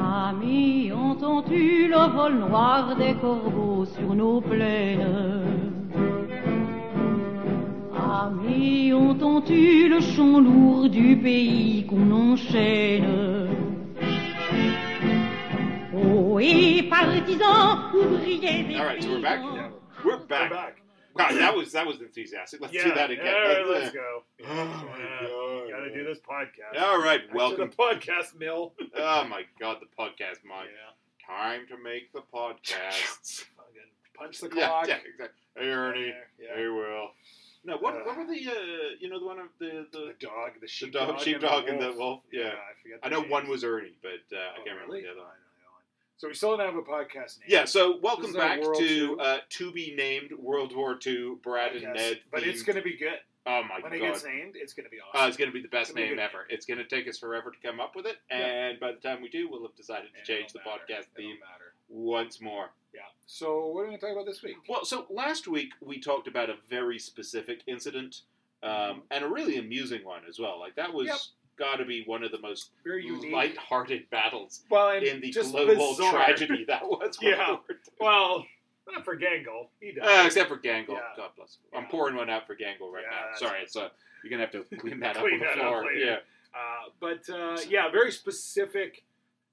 Amis, entends-tu le vol noir des corbeaux sur nos plaines? Amis, entends-tu le chant lourd du pays qu'on enchaîne? Oh, et partisans, ouvriers et All right, so we're back. Yeah. We're We're back. back. Wow, that was that was enthusiastic. Let's yeah, do that again. All right, Let's- go. Oh my Yeah, god. Gotta do this podcast. All right, Back to welcome. the podcast mill. Oh my god, the podcast mic. Yeah. Time to make the podcasts. Fucking punch the yeah, clock. yeah, exactly. Hey Ernie. Yeah. Hey Will. No, what what Uh, were the uh you know the one of the The the dog, the the sheep dog, sheepdog and the wolf? Yeah. I forget. I know names. one was Ernie, but uh, I Oh, can't remember really? the other I one. So we still don't have a podcast name. Yeah, so welcome back to uh, to be named World War II Brad and Ned. But it's gonna be good. oh my when it gets named, it's gonna be Uh, awesome. it's going to be the best name ever. It's going to take us forever to come up with it, Yeah. and by the time we do, we'll have decided to And change the matter. podcast theme. Once more. Yeah. So what are we gonna talk about this week? Well, so last week we talked about a very specific incident, um, Mhm. and a really amusing one as well. Like that was Yep. got to be one of the most Very unique. light-hearted battles well, in the global bizarre. tragedy that was. Yeah. Well, not for Gangle. He does. Uh, except for Gangle. Yeah. God bless. him. I'm Yeah. pouring one out for Gangle right Yeah, now. Sorry, it's uh, you're gonna have to clean that up Clean on the floor. yeah. Uh, but uh, yeah, very specific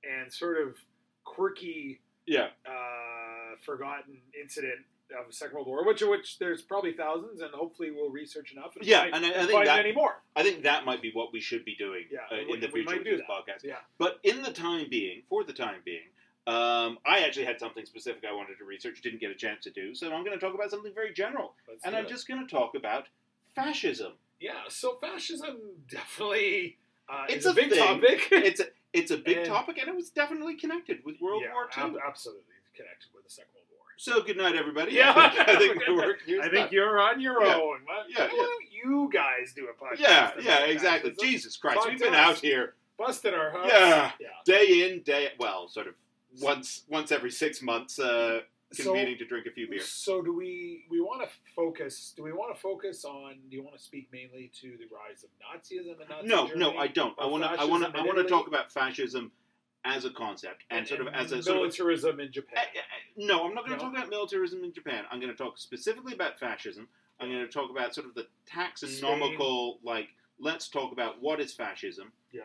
and sort of quirky, Yeah. uh, forgotten incident of the Second World War, which which there's probably thousands, and hopefully we'll research enough. And Yeah, find, and I- I and think that- more. I think that might be what we should be doing Yeah, uh, we- in the future with this that. podcast. Yeah. But in the time being, for the time being, um, I actually had something specific I wanted to research, didn't get a chance to do, so I'm going to talk about something very general. Let's and I'm it. just going to talk about fascism. yeah. So fascism definitely uh, It's is a a big thing. topic. It's a, it's a big And- topic, and it was definitely connected with World yeah, War II. ab- absolutely connected with the Second World War. so good night, everybody. Yeah. I think work here's I think you're on your Yeah. own. Why, Yeah, why don't you guys do a podcast? Yeah, yeah, exactly. fascism? Jesus Christ, Talk we've been us. out here Busted our hubs. Yeah. yeah. day in, day well, sort of once once every six months, uh, So, convening to drink a few beers. so do we? We want to focus. Do we want to focus on? Do you want to speak mainly to the rise of Nazism and Nazi No, Germany? no, I don't. I want to. I want to. I want to talk about fascism as a concept and, sort of as a sort of. militarism in Japan. Uh, uh, no, I'm not going to No? talk about militarism in Japan. I'm going to talk specifically about fascism. I'm going to talk about sort of the taxonomical, like, let's talk about what is fascism. yeah.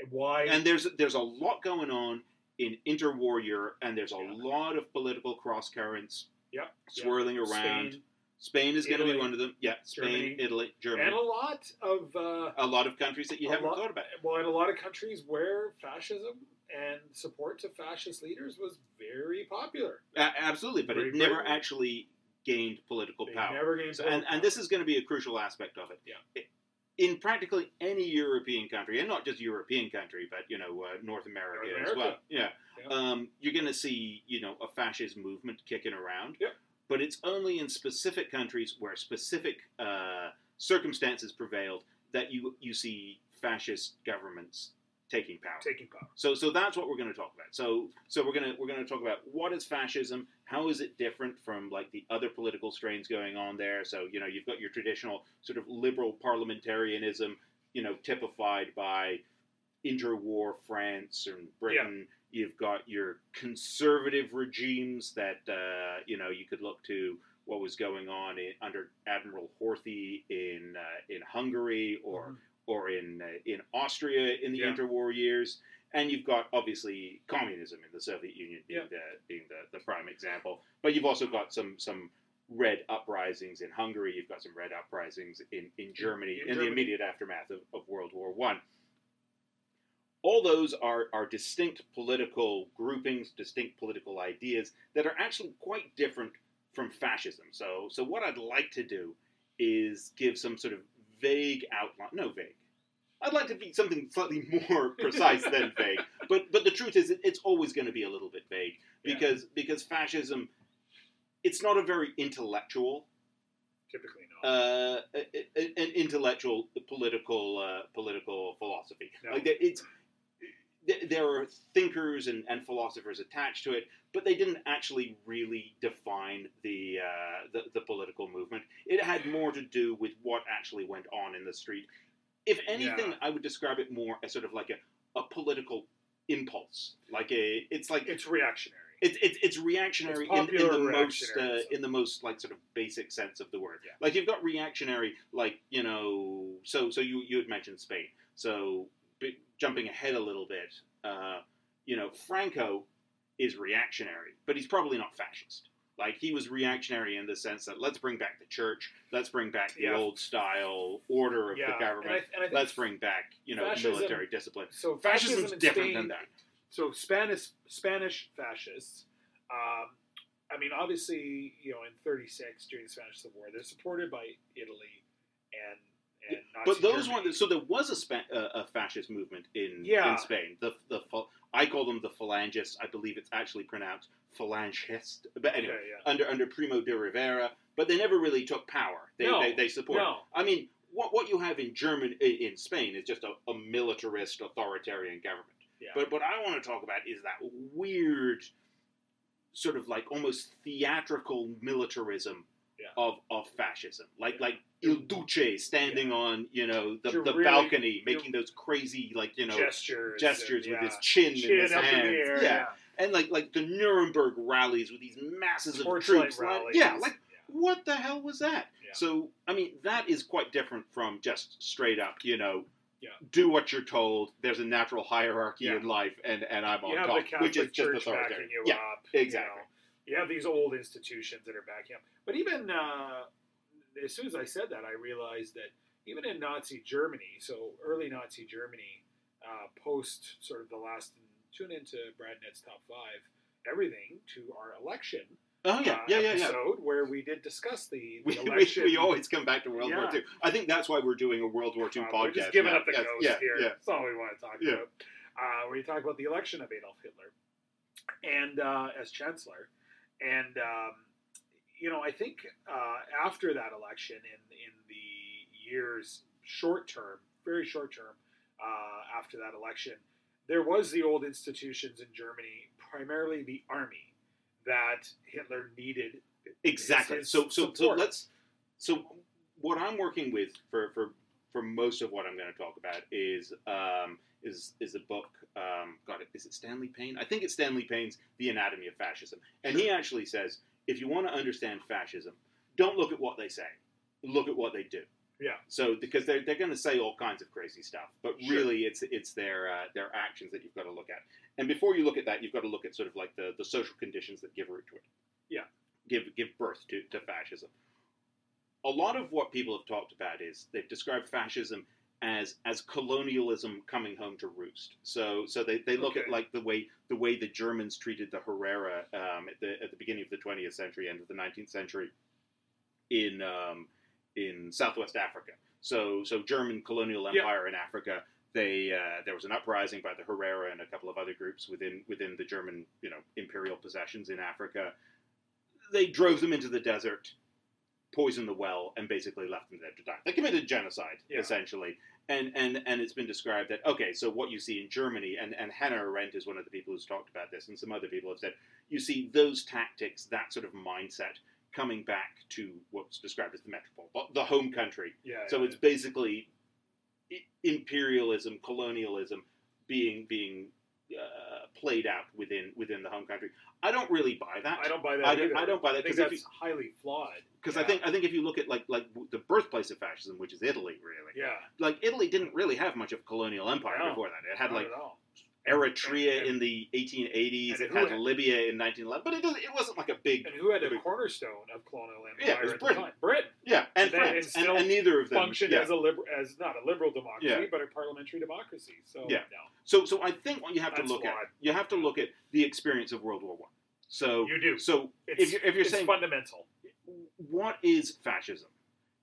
And why? And there's there's a lot going on in interwar Europe, and there's a Yeah. lot of political cross currents yeah. swirling yeah. around. Spain, Spain is going to be one of them. Yeah, Spain, Germany, Italy, Germany. and a lot of uh, a lot of countries that you haven't lot- thought about. well, in a lot of countries where fascism and support to fascist leaders was very popular. A- absolutely, but it Great never Britain. actually gained political They power. never gained So- and, political and this is going to be a crucial aspect of it. Yeah. I- In practically any European country, and not just European country, but you know uh, North America North as well. Yeah, Yeah. Um, you're going to see you know a fascist movement kicking around. Yep. But it's only in specific countries where specific uh, circumstances prevailed that you you see fascist governments taking power. taking power. So, so that's what we're going to talk about. So, so we're going to we're going to talk about what is fascism, how is it different from like the other political strains going on there. So, you know, you've got your traditional sort of liberal parliamentarianism, you know, typified by interwar France and Britain. You've got your conservative regimes that uh, you know you could look to what was going on in, under Admiral Horthy in uh, in Hungary or Mhm. Or in uh, in Austria in the Yeah. interwar years, and you've got obviously communism in the Soviet Union being, Yeah. the, being the, the prime example. But you've also got some some red uprisings in Hungary. You've got some red uprisings in, in Germany In in, the Germany. immediate aftermath of, of World War One. All those are, are distinct political groupings, distinct political ideas that are actually quite different from fascism. So, so what I'd like to do is give some sort of vague outline. No, vague. I'd like to be something slightly more precise than vague. But but the truth is, it's always going to be a little bit vague Yeah. because because fascism it's not a very intellectual Typically, no. uh, an intellectual political uh, political philosophy. No. Like that- it's th- there are thinkers and, and philosophers attached to it, but they didn't actually really define the, uh, the the political movement. It had more to do with what actually went on in the street. If anything, Yeah. I would describe it more as sort of like a, a political impulse. Like a, it's like it's reactionary. it's it's, it's reactionary It's in, in the most uh, in the most like sort of basic sense of the word. Yeah. Like you've got reactionary, like you know, so so you you had mentioned Spain. So jumping ahead a little bit, uh, you know, Franco is reactionary, but he's probably not fascist. Like he was reactionary in the sense that let's bring back the church, let's bring back the Yeah. old style order of yeah, the and I, government, and I let's bring back you know fascism- military discipline. so Fascism's fascism in different Spain, than that. So Spanish Spanish fascists. Um, I mean, obviously, you know, in '36 during the Spanish Civil War, they're supported by Italy and But those Germany. weren't. So there was a, spa- a, a fascist movement in Yeah. in Spain. The the I call them the Phalangists. I believe it's actually pronounced Phalangist. But anyway, Okay, yeah. under under Primo de Rivera, but they never really took power. They No, they, they supported. no. I mean, what what you have in German in Spain is just a, a militarist authoritarian government. Yeah. But what I want to talk about is that weird, sort of like almost theatrical militarism Yeah. of, of fascism, like Yeah. like Il Duce standing on you know the, You're the really- balcony, making those crazy like you know gestures, gestures and, with yeah. his chin, chin in his hands, air. yeah. and like like the Nuremberg rallies with these masses of troops, like- yeah, like what the hell was that? Yeah. So, I mean, that is quite different from just straight up, you know, Yeah. do what you're told. There's a natural hierarchy Yeah. in life, and, and I'm You on top, the which is just authoritarian. Yeah, up. exactly. You, know. You have these old institutions that are backing up. But even uh, as soon as I said that, I realized that even in Nazi Germany, so early Nazi Germany, uh, post sort of the last, tune into Brad Ned's top five, everything to our election Oh yeah, uh, yeah, yeah, yeah. episode where we did discuss the, the We, we, election. we always come back to World War Yeah. II. I think that's why we're doing a World War II Uh, podcast. We're just giving now. up the ghost yeah, here. Yeah. That's all we want to talk Yeah. about. Uh, where you talk about the election of Adolf Hitler and uh, as chancellor, and um, you know, I think uh, after that election, in in the years short term, very short term, uh, after that election, there was the old institutions in Germany, primarily the army, that Hitler needed. Exactly. So so so support. let's so what I'm working with for for for most of what I'm going to talk about is um is is a book um God is it Stanley Payne? I think it's Stanley Payne's The Anatomy of Fascism. And he actually says if you want to understand fascism, don't look at what they say. Look at what they do. Yeah. So because they're, they're going to say all kinds of crazy stuff, but Sure. really it's it's their uh, their actions that you've got to look at. And before you look at that, you've got to look at sort of like the, the social conditions that give root to it. Yeah. Give give birth to, to fascism. A lot of what people have talked about is they've described fascism as as colonialism coming home to roost. So so they, they look at like the way the way the Germans treated the Herero um, at the at the beginning of the 20th century, end of the 19th century, in um, in Southwest Africa. So so German colonial empire in Africa. They uh, there was an uprising by the Herero and a couple of other groups within within the German you know imperial possessions in Africa. They drove them into the desert, poisoned the well, and basically left them there to die. They committed genocide Yeah. essentially. And, and and it's been described that okay, so what you see in Germany, and, and Hannah Arendt is one of the people who's talked about this, and some other people have said you see those tactics, that sort of mindset coming back to what's described as the metropole, the home country, Yeah. so yeah. it's basically imperialism, colonialism being being uh, played out within within the home country. I don't really buy that I don't buy that I don't- either. I don't buy that, because if highly flawed. because yeah. I think I think if you look at like like the birthplace of fascism, which is Italy, really, Yeah. like Italy didn't really have much of a colonial empire No. before that. It had not like at all. Eritrea and- in the 1880s. It had had- Libya in 1911, but it doesn't, it wasn't like a big And who had a big- cornerstone of colonial empire Yeah, it was at Britain. the time? Britain yeah, and And France, and, and neither of them functioned yeah. as a liberal, as not a liberal democracy, Yeah. but a parliamentary democracy. So Yeah. no, So, so I think what you have to That's look at, you have to look at the experience of World War One. So, you do. so It's, if you're, if you're saying fundamental, what is fascism,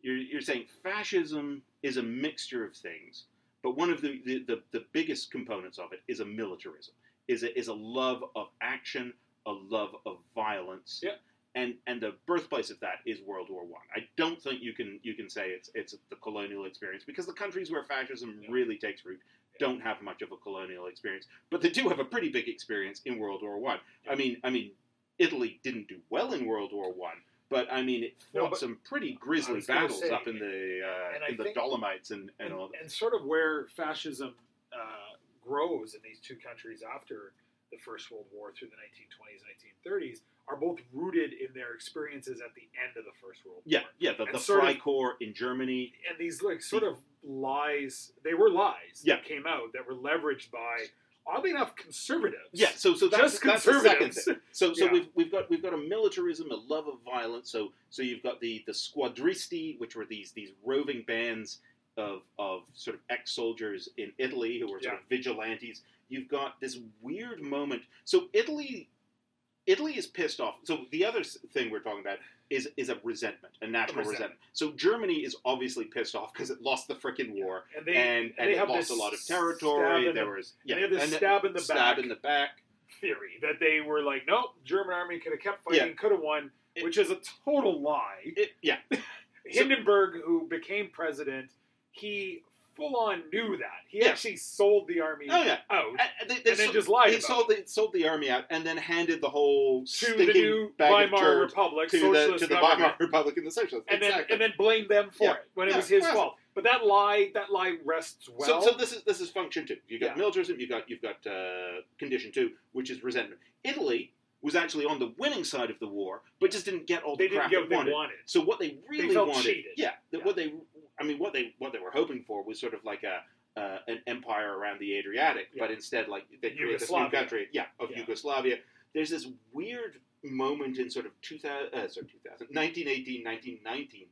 you're, you're saying fascism is a mixture of things, but one of the, the, the, the biggest components of it is a militarism, is a, is a love of action, a love of violence, Yeah. and and the birthplace of that is World War One. I. I don't think you can you can say it's it's the colonial experience because the countries where fascism Yeah. really takes root don't have much of a colonial experience, but they do have a pretty big experience in World War One. I. mean, I mean, Italy didn't do well in World War One, but I mean, it No, fought but some pretty grisly battles say, up in the uh, in the Dolomites and, and, and, all that. and sort of where fascism uh, grows in these two countries after the First World War through the 1920s and 1930s are both rooted in their experiences at the end of the First World Yeah, War. yeah, the, And the of- Freikorps in Germany. And these like sort of lies, they were lies Yeah. that came out that were leveraged by, oddly enough, conservatives. Yeah, so so that's, just that's the second conservatives. thing. So so Yeah. we've we've got we've got a militarism, a love of violence. So so you've got the the squadristi, which were these these roving bands of of sort of ex soldiers in Italy who were sort of vigilantes. You've got this weird moment. So Italy. Italy is pissed off. So the other thing we're talking about is is a resentment, a national resentment. resentment. So Germany is obviously pissed off because it lost the frickin' war And they, and, and, they it have lost a lot of territory. There the- was yeah, they have this stab in the stab back. in the back. theory that they were like, nope, German army could have kept fighting, Yeah. could have won, It- which is a total lie. It, yeah, Hindenburg, who became president, he full on knew that. He Yeah. actually sold the army Oh, yeah. out And, they, they and then sold- just lied He sold it the, sold the army out and then handed the whole to the new Weimar Republic, to the, to the Weimar Republic and the socialists. and then exactly. and then blame them for Yeah. it when it was his fault. But that lie, that lie rests well. so, so this is this is function two. You got militarism. You got you've got uh, condition two, which is resentment. Italy was actually on the winning side of the war, but just didn't get all the they crap get what they wanted. wanted. So what they really felt wanted, cheated. yeah, Yeah. what they, I mean, what they what they were hoping for was sort of like a uh, an empire around the Adriatic, Yeah. but instead like they create this new country, yeah, of Yeah. Yugoslavia. There's this weird moment in sort of 2000, uh, sorry, 2000, 1918, 1919,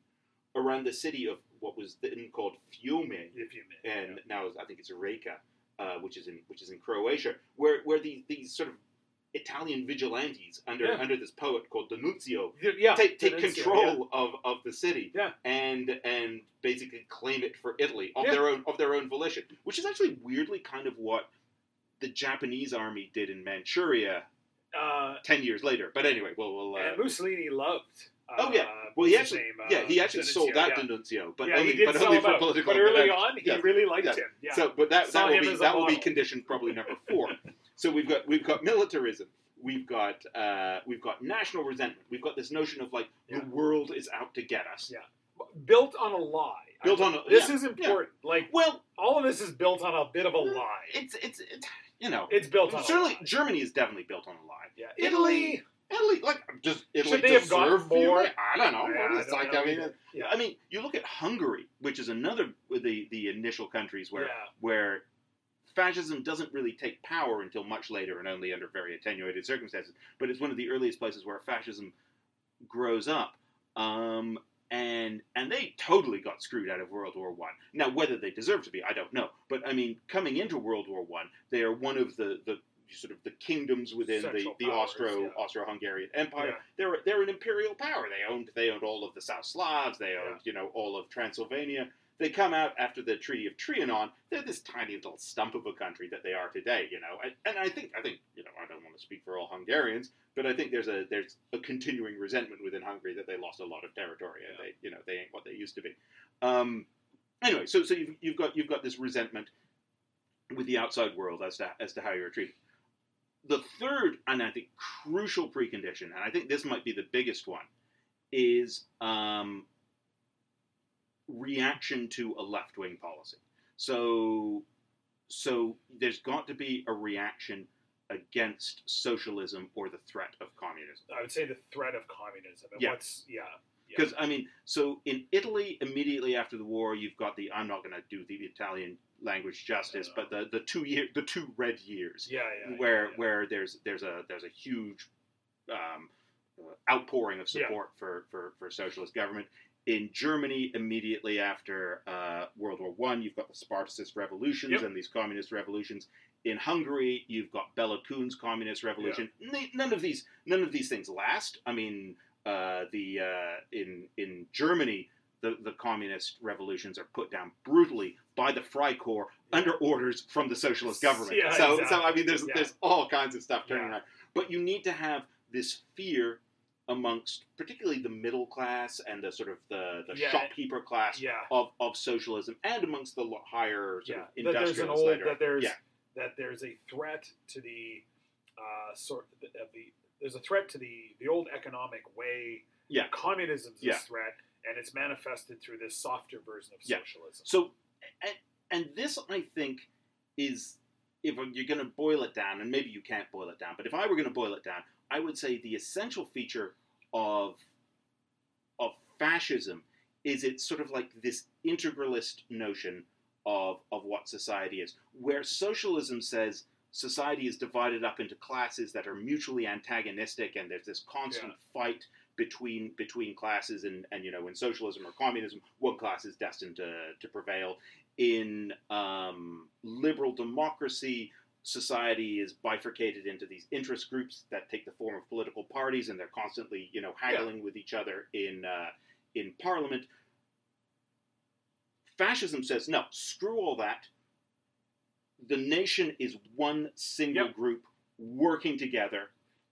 around the city of what was then called Fiume, may. and now I think it's Rijeka, uh, which is in which is in Croatia, where where these these sort of Italian vigilantes under Yeah. under this poet called D'Annunzio yeah, yeah, take, take D'Annunzio, control of, of the city Yeah. and and basically claim it for Italy of Yeah. their own of their own volition, which is actually weirdly kind of what the Japanese army did in Manchuria. Uh, ten years later. But anyway, we'll, we'll uh, Mussolini loved. Uh, Oh, yeah. well he actually name? Uh, yeah he actually sold that yeah. D'Annunzio, but yeah, only but only for out. political But early advantage. on, he really liked him. Yeah. So, but that, that will be that will be condition probably number four. so we've got we've got militarism, we've got uh, we've got national resentment, we've got this notion of like Yeah. the world is out to get us. Yeah. built on a lie. Built on a- this yeah, is important. Like Well, all of this is built on a bit of a lie. it's it's, it's you know It's built on certainly a lie. Germany is definitely built on a lie. Yeah. Italy- Italy, like, does Italy Should they have more? I don't know. Yeah, I it's don't like know I mean, either. Yeah. I mean, you look at Hungary, which is another the the initial countries where yeah. where fascism doesn't really take power until much later and only under very attenuated circumstances. But it's one of the earliest places where fascism grows up. Um, and and they totally got screwed out of World War One. Now, whether they deserve to be, I don't know. But I mean, coming into World War One, they are one of the, the sort of the kingdoms within the, Central the powers, Austro yeah. Austro-Hungarian Empire. Yeah. They're they're an imperial power. They owned they owned all of the South Slavs. They owned Yeah. you know all of Transylvania. They come out after the Treaty of Trianon. They're this tiny little stump of a country that they are today, you know. And, and I think I think you know I don't want to speak for all Hungarians, but I think there's a there's a continuing resentment within Hungary that they lost a lot of territory and Yeah. they you know they ain't what they used to be. Um, anyway, so so you've, you've got you've got this resentment with the outside world as to as to how you're treated. The third and I think crucial precondition, and I think this might be the biggest one, is um, reaction to a left wing policy. So, so there's got to be a reaction against socialism or the threat of communism. I would say the threat of communism. And Yeah. what's yeah. yeah. Because I mean, so in Italy, immediately after the war, you've got the I'm not going to do the Italian language justice, but the the two year the two red years yeah, yeah, yeah, where yeah. where there's there's a there's a huge um, outpouring of Yeah. support for, for for socialist government. In Germany, immediately after uh, World War One, you've got the Spartacist revolutions Yep. and these communist revolutions. In Hungary, you've got Bela Kun's communist revolution. N- None of these none of these things last. I mean, uh, the uh, in in Germany, the, the communist revolutions are put down brutally by the Freikorps under orders from the socialist government. Yeah, so, so I mean, there's Yeah. there's all kinds of stuff turning Yeah. around. But you need to have this fear amongst particularly the middle class and the sort of the, the Yeah. shopkeeper class Yeah. of, of socialism and amongst the higher sort yeah. of That there's an industrialist old that there's that there's a threat to the uh, sort of the there's a threat to the the old economic way. Yeah. Communism's Yeah. threat, and it's manifested through this softer version of socialism. So, and, and this I think is, if you're going to boil it down, and maybe you can't boil it down, but if I were going to boil it down, I would say the essential feature of of fascism is it's sort of like this integralist notion of of what society is, where socialism says society is divided up into classes that are mutually antagonistic, and there's this constant fight between between classes and, and you know in socialism or communism one class is destined to, to prevail. In um, liberal democracy society is bifurcated into these interest groups that take the form of political parties and they're constantly you know haggling with each other in uh, in parliament fascism says no screw all that the nation is one single Yep. group working together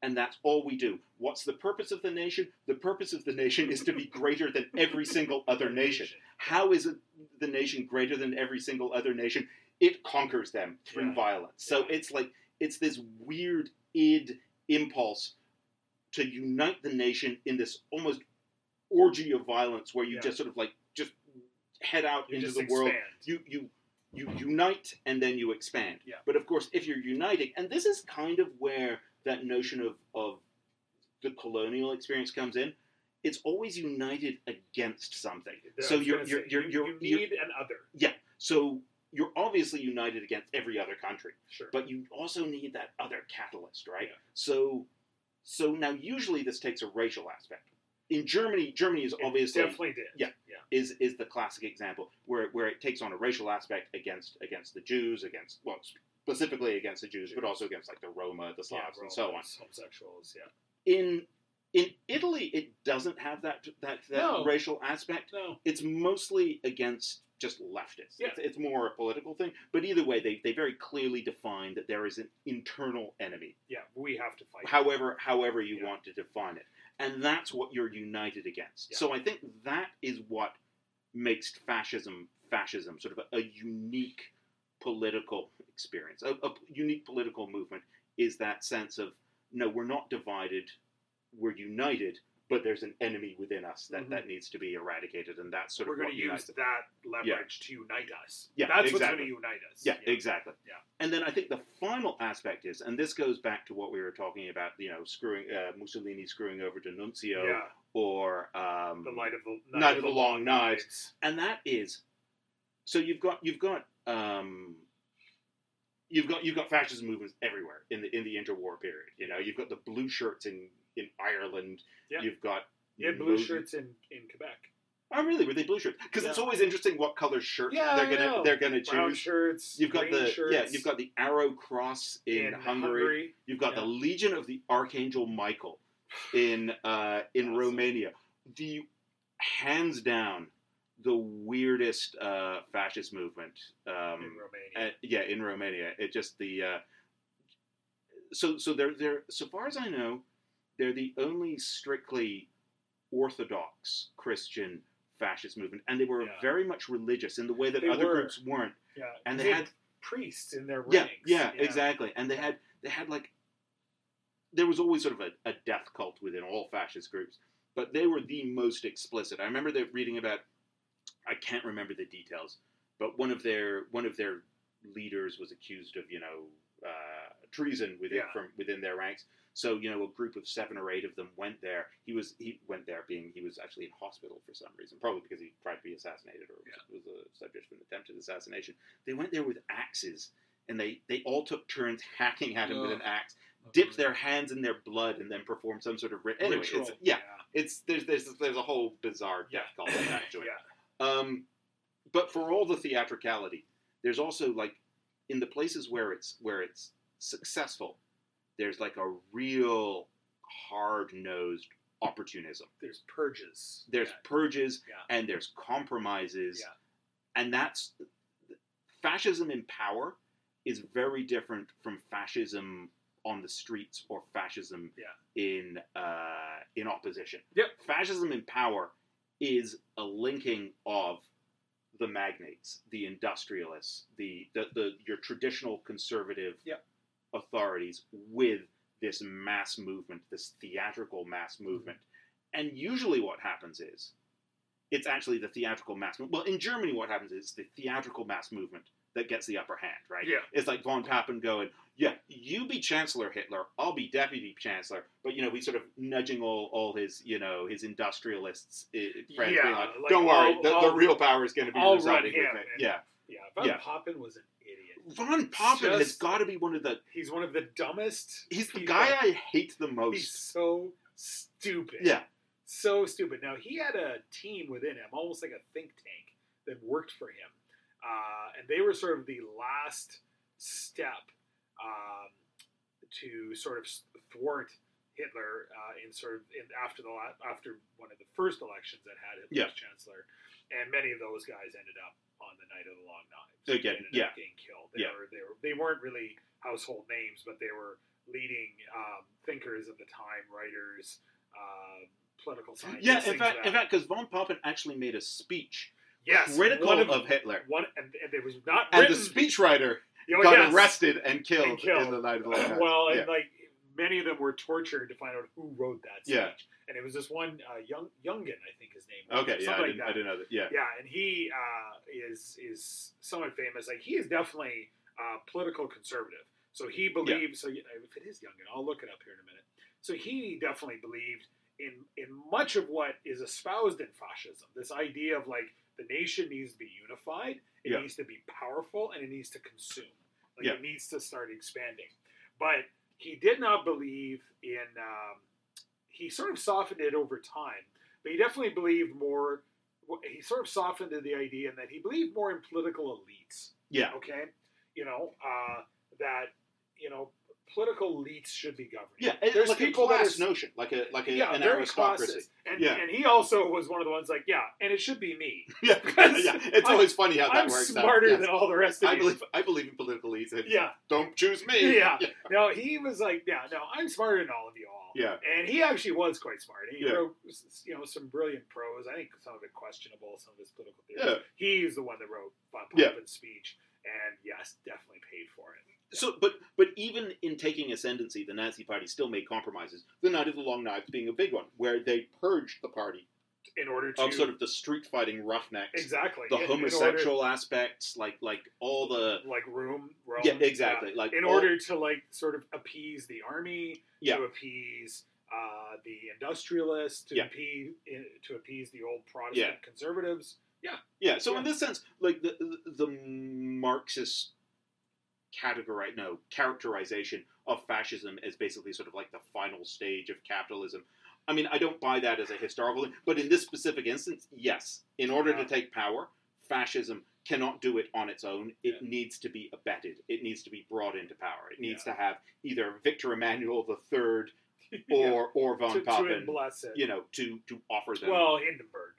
and that's all we do. What's the purpose of the nation? The purpose of the nation is to be greater than every single other nation. How is it the nation greater than every single other nation? It conquers them through Yeah. violence. So Yeah. it's like it's this weird id impulse to unite the nation in this almost orgy of violence where you Yeah. just sort of like just head out You into the world you you you unite and then you expand. Yeah. But of course, if you're uniting, and this is kind of where that notion of of the colonial experience comes in. It's always united against something. I So you're you're say, you're, you, you're, you need an other. yeah. So you're obviously united against every other country, Sure. but you also need that other catalyst, right? Yeah. So so now usually this takes a racial aspect. In Germany, Germany is It obviously definitely did. Yeah. Yeah. is is the classic example where where it takes on a racial aspect against against the Jews, against well specifically against the Jews, but also against like the Roma, the Yeah, Slavs, and so on. Homosexuals. Yeah. In in Italy, it doesn't have that that, that No. racial aspect. No. It's mostly against just leftists. Yeah. It's, it's more a political thing. But either way, they, they very clearly define that there is an internal enemy, Yeah. We have to fight. however however you Yeah. want to define it, and that's what you're united against. Yeah. So I think that is what makes fascism fascism sort of a, a unique political experience, a, a unique political movement is that sense of no, we're not divided, we're united, but there's an enemy within us that, Mhm. that needs to be eradicated, and that's sort of We're going to use that leverage to unite us. Yeah, That's what's exactly. going to unite us. Yeah, exactly. Yeah. And then I think the final aspect is, and this goes back to what we were talking about, you know, screwing uh, Mussolini screwing over D'Annunzio Yeah. or um, The light of the Night of the Long Knives. and that is so you've got you've got um, you've got you've got fascist movements everywhere in the in the interwar period. You know, you've got the blue shirts in in Ireland. Yeah. You've got You had blue shirts in, in Quebec. Oh, really? Were they blue shirts? Because it's always interesting what color shirt Yeah, they're gonna they're gonna Brown choose. shirts. You've got the shirts yeah, you've got the Arrow Cross in, Hungary. You've got the Legion of the Archangel Michael in uh, in Awesome. Romania. The hands down the weirdest uh, fascist movement. Um, in Romania. uh, yeah, in Romania, it just the uh, so so they're they're so far as I know, they're the only strictly orthodox Christian fascist movement, and they were Yeah. very much religious in the way that They other were. groups weren't. yeah. and they, they had had- priests in their Yeah, ranks. yeah, exactly. And they had they had like there was always sort of a, a death cult within all fascist groups, but they were the most explicit. I remember that reading about I can't remember the details, but one of their one of their leaders was accused of you know uh, treason within Yeah. from within their ranks. So you know a group of seven or eight of them went there. He was he went there being he was actually in hospital for some reason, probably because he tried to be assassinated or was, was a subject of an attempted assassination. They went there with axes and they they all took turns hacking at him with an axe, dipped their hands in their blood, and then performed some sort of rit- anyway. Ritual. It's, yeah, it's there's there's there's a whole bizarre Yeah. death cult attached to it. yeah. Um, but for all the theatricality, there's also like in the places where it's where it's successful, there's like a real hard nosed opportunism. There's purges. There's Yeah. purges Yeah. and there's compromises, Yeah. and that's fascism in power is very different from fascism on the streets or fascism in uh, in in opposition. Yep. Fascism in power is a linking of the magnates, the industrialists, the the, the your traditional conservative Yep. Authorities with this mass movement, this theatrical mass movement. And usually what happens is it's actually the theatrical mass movement. Well, in Germany what happens is the theatrical mass movement that gets the upper hand, right? Yeah. It's like von Papen going, yeah, you be Chancellor Hitler, I'll be Deputy Chancellor. But you know, he's sort of nudging all, all his, you know, his industrialists uh, friends, Yeah, like, like, don't worry, I'll- the, the real power is going to be I'll residing with him. Yeah, Yeah, Von Yeah. Papen was an von Papen has got to be one of the. He's one of the dumbest. He's the people. guy I hate the most. He's so stupid. Yeah, so stupid. Now he had a team within him, almost like a think tank that worked for him, uh, and they were sort of the last step um, to sort of thwart Hitler uh, in sort of in, after the la- after one of the first elections that had Hitler Yeah. as chancellor, and many of those guys ended up on the night of the long knives. They get- ended yeah. getting killed. They Yeah. were they were they weren't really household names, but they were leading um, thinkers of the time, writers, uh, political scientists. yeah. In fact, in fact, because von Papen actually made a speech yes, critical one of, of, Hitler, one, and, and it was not and the written. speechwriter Oh, got yes. arrested and killed, And killed. in the night of the Long Knives. well, and like many of them were tortured to find out who wrote that speech. Yeah. And it was this one uh, young Youngin, I think his name. was, okay, yeah, I didn't, that. I didn't know that. Yeah, Yeah, and he uh, is is somewhat famous. Like he is definitely uh, political conservative. So he believed. So you- if it is Youngin, I'll look it up here in a minute. So he definitely believed in in much of what is espoused in fascism. This idea of like the nation needs to be unified, it Yeah. needs to be powerful, and it needs to consume. Like Yeah. it needs to start expanding. But he did not believe in. Um, he sort of softened it over time, but he definitely believed more. He sort of softened to the idea in that he believed more in political elites. yeah, Okay, you know uh, that you know political elites should be governed. yeah. There's like people a that class are- notion, like a like a, yeah, an aristocracy. classist. And, Yeah. and he also was one of the ones like, yeah, and it should be me. Yeah, yeah. It's I'm- always funny how that I'm works smarter. Yes. than all the rest of I believe I believe in political elites. and Yeah, Don't choose me. Yeah. no, he was like, yeah, no, I'm smarter than all of you all. Yeah. And he actually was quite smart. He Yeah. wrote, you know, some brilliant prose. I think some of it questionable, some of his political theories. Yeah. He's the one that wrote Von Yeah. Speech, and yes, definitely paid for it. So, but but even in taking ascendancy, the Nazi Party still made compromises. The Night of the Long Knives being a big one, where they purged the party In order to of sort of the street fighting roughnecks, exactly the in- in order- homosexual aspects, like like all the like Röhm, Röhm, yeah, exactly, like in all- order to like sort of appease the army, Yeah. to appease uh, the industrialists, to Yeah. appease to appease the old Protestant Yeah. conservatives. Yeah, yeah so Yeah. in this sense, like the the, the Marxist categorize no characterization of fascism as basically sort of like the final stage of capitalism. I mean, I don't buy that as a historical, but in this specific instance, yes. In order Yeah. to take power, fascism cannot do it on its own. It Yeah. needs to be abetted. It needs to be brought into power. It needs to have either Victor Emmanuel the Third Yeah. or or von to, to Papen, it. you know, to to offer them. well, Hindenburg.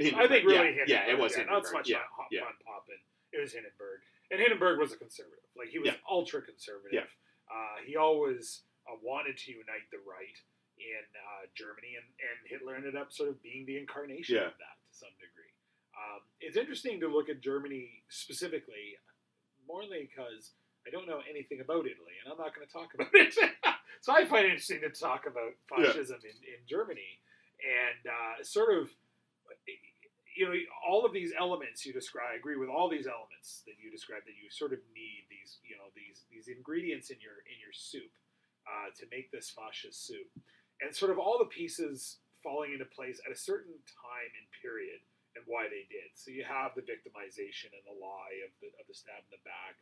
I think really yeah, Hindenburg. yeah, it was yeah, Hindenburg. Not so much yeah. von Papen. It was Hindenburg, and Hindenburg was a conservative. Like he was Yeah. ultra conservative. Yeah. Uh, he always uh, wanted to unite the right in uh, Germany, and, and Hitler ended up sort of being the incarnation Yeah. of that to some degree. Um, it's interesting to look at Germany specifically, morely because I don't know anything about Italy, and I'm not going to talk about it. so I find it interesting to talk about fascism in, in Germany, and uh, sort of you know, all of these elements you describe, I agree with all these elements that you describe that you sort of need these, you know, these these ingredients in your in your soup uh, to make this fascist soup, and sort of all the pieces falling into place at a certain time and period and why they did. So you have the victimization and the lie of the of the stab in the back.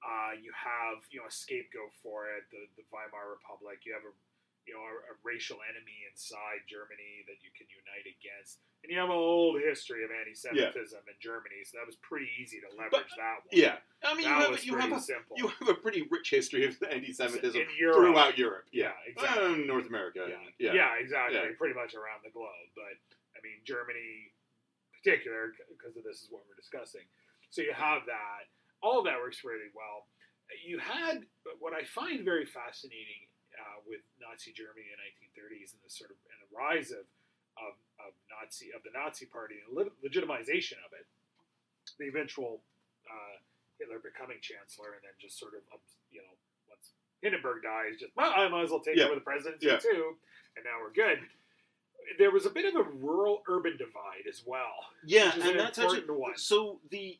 Uh, you have you know a scapegoat for it, the the Weimar Republic. You have a you know a, a racial enemy inside Germany that you can unite against, and you have an old history of anti-Semitism in Germany, so that was pretty easy to leverage that one. Yeah, I mean, that you have was you have a you have a pretty rich history of anti-Semitism in Europe. throughout Europe. Yeah, Yeah, exactly. Um, North America. yeah, Yeah, yeah, exactly. Yeah. Pretty much around the globe, but I mean Germany, in particular, because of this is what we're discussing. So you have that. All that works really well. You had what I find very fascinating uh, with Nazi Germany in the 1930s and the sort of and the rise of of, of Nazi of the Nazi Party and leg- legitimization of it, the eventual uh, Hitler becoming chancellor, and then just sort of um, you know once Hindenburg dies, just well, I might as well take Yeah. over the presidency Yeah. too, and now we're good. There was a bit of a rural-urban divide as well. Yeah, and an that's actually one. so the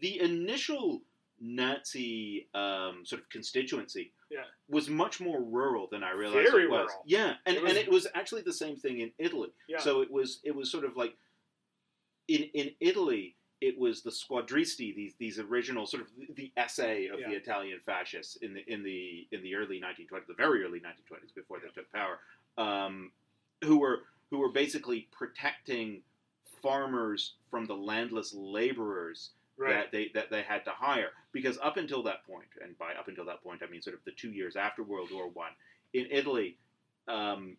the initial Nazi um, sort of constituency Yeah. was much more rural than I realized Very it was. rural. Yeah, and It was- and it was actually the same thing in Italy. Yeah. So it was it was sort of like in in Italy it was the squadristi these these original sort of the SA of the Italian fascists in the in the in the early 1920s the very early 1920s before they took power um, who were who were basically protecting farmers from the landless laborers right. that they that they had to hire because up until that point, and by up until that point I mean sort of the two years after World War One in Italy, um,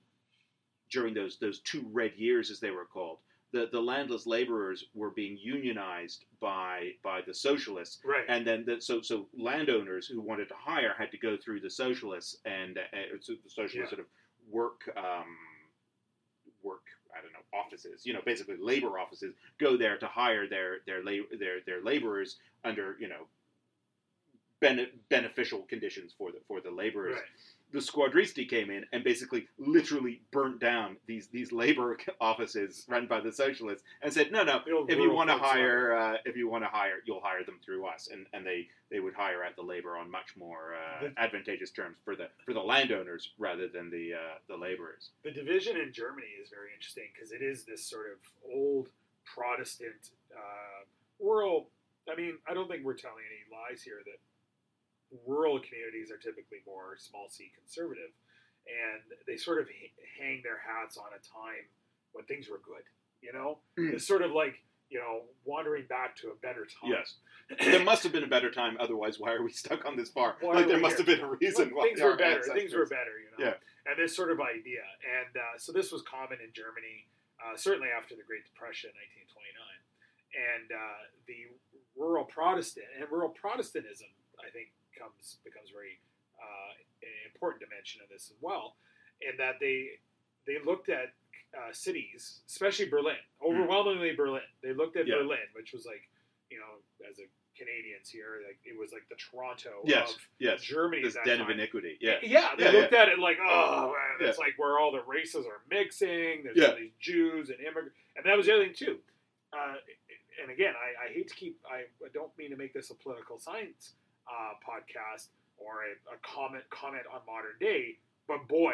during those those two red years as they were called, the the landless laborers were being unionized by by the socialists, right. and then the, so so landowners who wanted to hire had to go through the socialists and uh, so the socialists Yeah. sort of work um, work I don't know offices you know basically labor offices go there to hire their their la- their their laborers under you know bene- beneficial conditions for the for the laborers right. The squadristi came in and basically literally burnt down these these labor offices run by the socialists and said no no if you want to hire uh, if you want to hire you'll hire them through us. And and they they would hire out the labor on much more uh, advantageous terms for the for the landowners rather than the uh, the laborers. The division in Germany is very interesting because it is this sort of old Protestant uh, rural. I mean, I don't think we're telling any lies here that rural communities are typically more small c conservative, and they sort of h- hang their hats on a time when things were good. You know, Mm. it's sort of like you know wandering back to a better time. yes there must have been a better time otherwise why are we stuck on this far Why like there must here? have been a reason Well, why things were better. Things were better, you know. Yeah. And this sort of idea, and uh, so this was common in Germany, uh, certainly after the Great Depression, 1929, and uh, the rural Protestant and rural Protestantism, I think, comes becomes very uh, an important dimension of this as well, in that they they looked at uh, cities, especially Berlin, overwhelmingly Berlin. They looked at Hmm. Yeah. Berlin, which was like, you know, as a Canadians here, like it was like the Toronto yes of yes Germany. this den time. of iniquity yeah Yeah, they Yeah, looked at it like, oh, man, it's like where all the races are mixing. There's Yeah. all these Jews and immigrants, and that was the other thing too. Uh, and again, I, I hate to keep. I don't mean to make this a political science uh, podcast or a, a comment comment on modern day, but boy,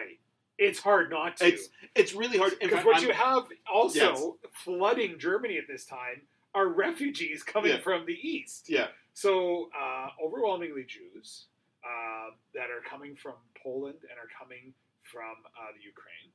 it's hard not to. It's it's really hard. Because what I'm- you have also Yes. flooding Germany at this time are refugees coming Yeah. from the east. yeah, So uh, overwhelmingly Jews uh, that are coming from Poland and are coming from uh, the Ukraine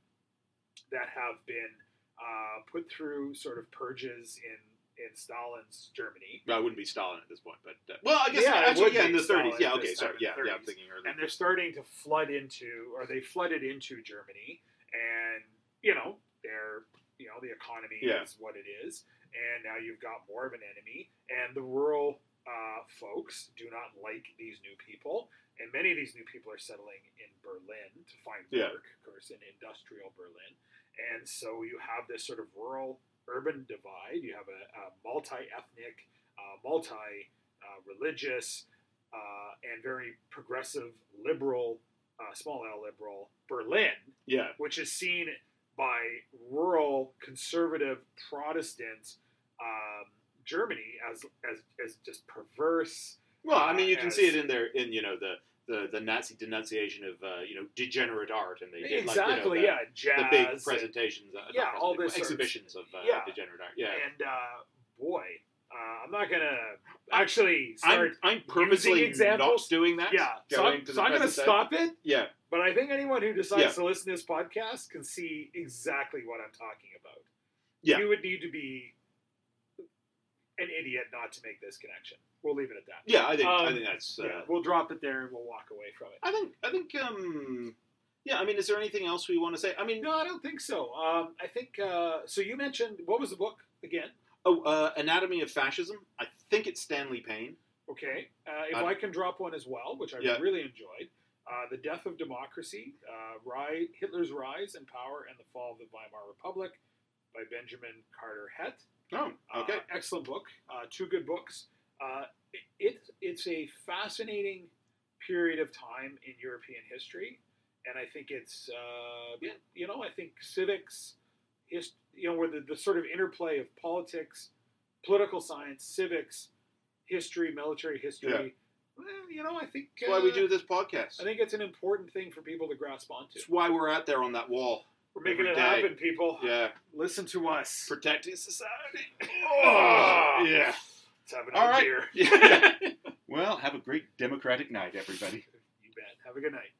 that have been uh, put through sort of purges in in Stalin's Germany. well, it wouldn't be Stalin at this point, but uh, well, I guess Yeah, actually, would yeah, in the Stalin thirties. Yeah, okay, sorry, yeah, yeah, I'm thinking early. and they're starting to flood into, or they flooded into Germany, and you know they're, you know, the economy Yeah. is what it is, and now you've got more of an enemy, and the rural uh, folks do not like these new people, and many of these new people are settling in Berlin to find Yeah. work, of course, in industrial Berlin, and so you have this sort of rural urban divide. You have a, a multi-ethnic, uh, multi-religious, uh, and very progressive liberal, uh, small L liberal Berlin, Yeah, which is seen by rural conservative Protestant um, Germany as, as as just perverse. well, I mean, you can see it in there in you know the the, the Nazi denunciation of uh, you know degenerate art, and they did like, you know, exactly, the, yeah, jazz, the big presentations, uh, Yeah, all this sort of- exhibitions of, uh, yeah. degenerate art. Yeah, and uh, boy, uh, I'm not gonna actually start. I'm, I'm purposely not examples? doing that. yeah, so going I'm, to so I'm gonna stop it. Yeah, But I think anyone who decides Yeah. to listen to this podcast can see exactly what I'm talking about. Yeah. You would need to be an idiot not to make this connection. We'll leave it at that. yeah, I think I Um, think that's. Uh, Yeah, we'll drop it there and we'll walk away from it. I think I think um, yeah. I mean, is there anything else we want to say? I mean, No, I don't think so. Um, I think uh, so. You mentioned what was the book again? oh, uh, Anatomy of Fascism. I think it's Stanley Payne. Okay, uh, if Uh, I can drop one as well, which I yeah. really enjoyed. Uh, the Death of Democracy, uh, Ri- Hitler's Rise and Power and the Fall of the Weimar Republic by Benjamin Carter Hett. Oh, okay. Uh, excellent book. Uh, two good books. Uh, it, it, it's a fascinating period of time in European history, and I think it's uh, yeah, you know I think civics, his, you know where the, the sort of interplay of politics, political science, civics, history, military history. Yeah. Well, you know I think That's why we uh, do this podcast. I think it's an important thing for people to grasp onto. That's why we're out there on that wall. We're making it day. happen, people. Yeah. Listen to us. Protecting society. Oh, yeah. Let's have another right. beer. Well, have a great democratic night, everybody. you bet. Have a good night.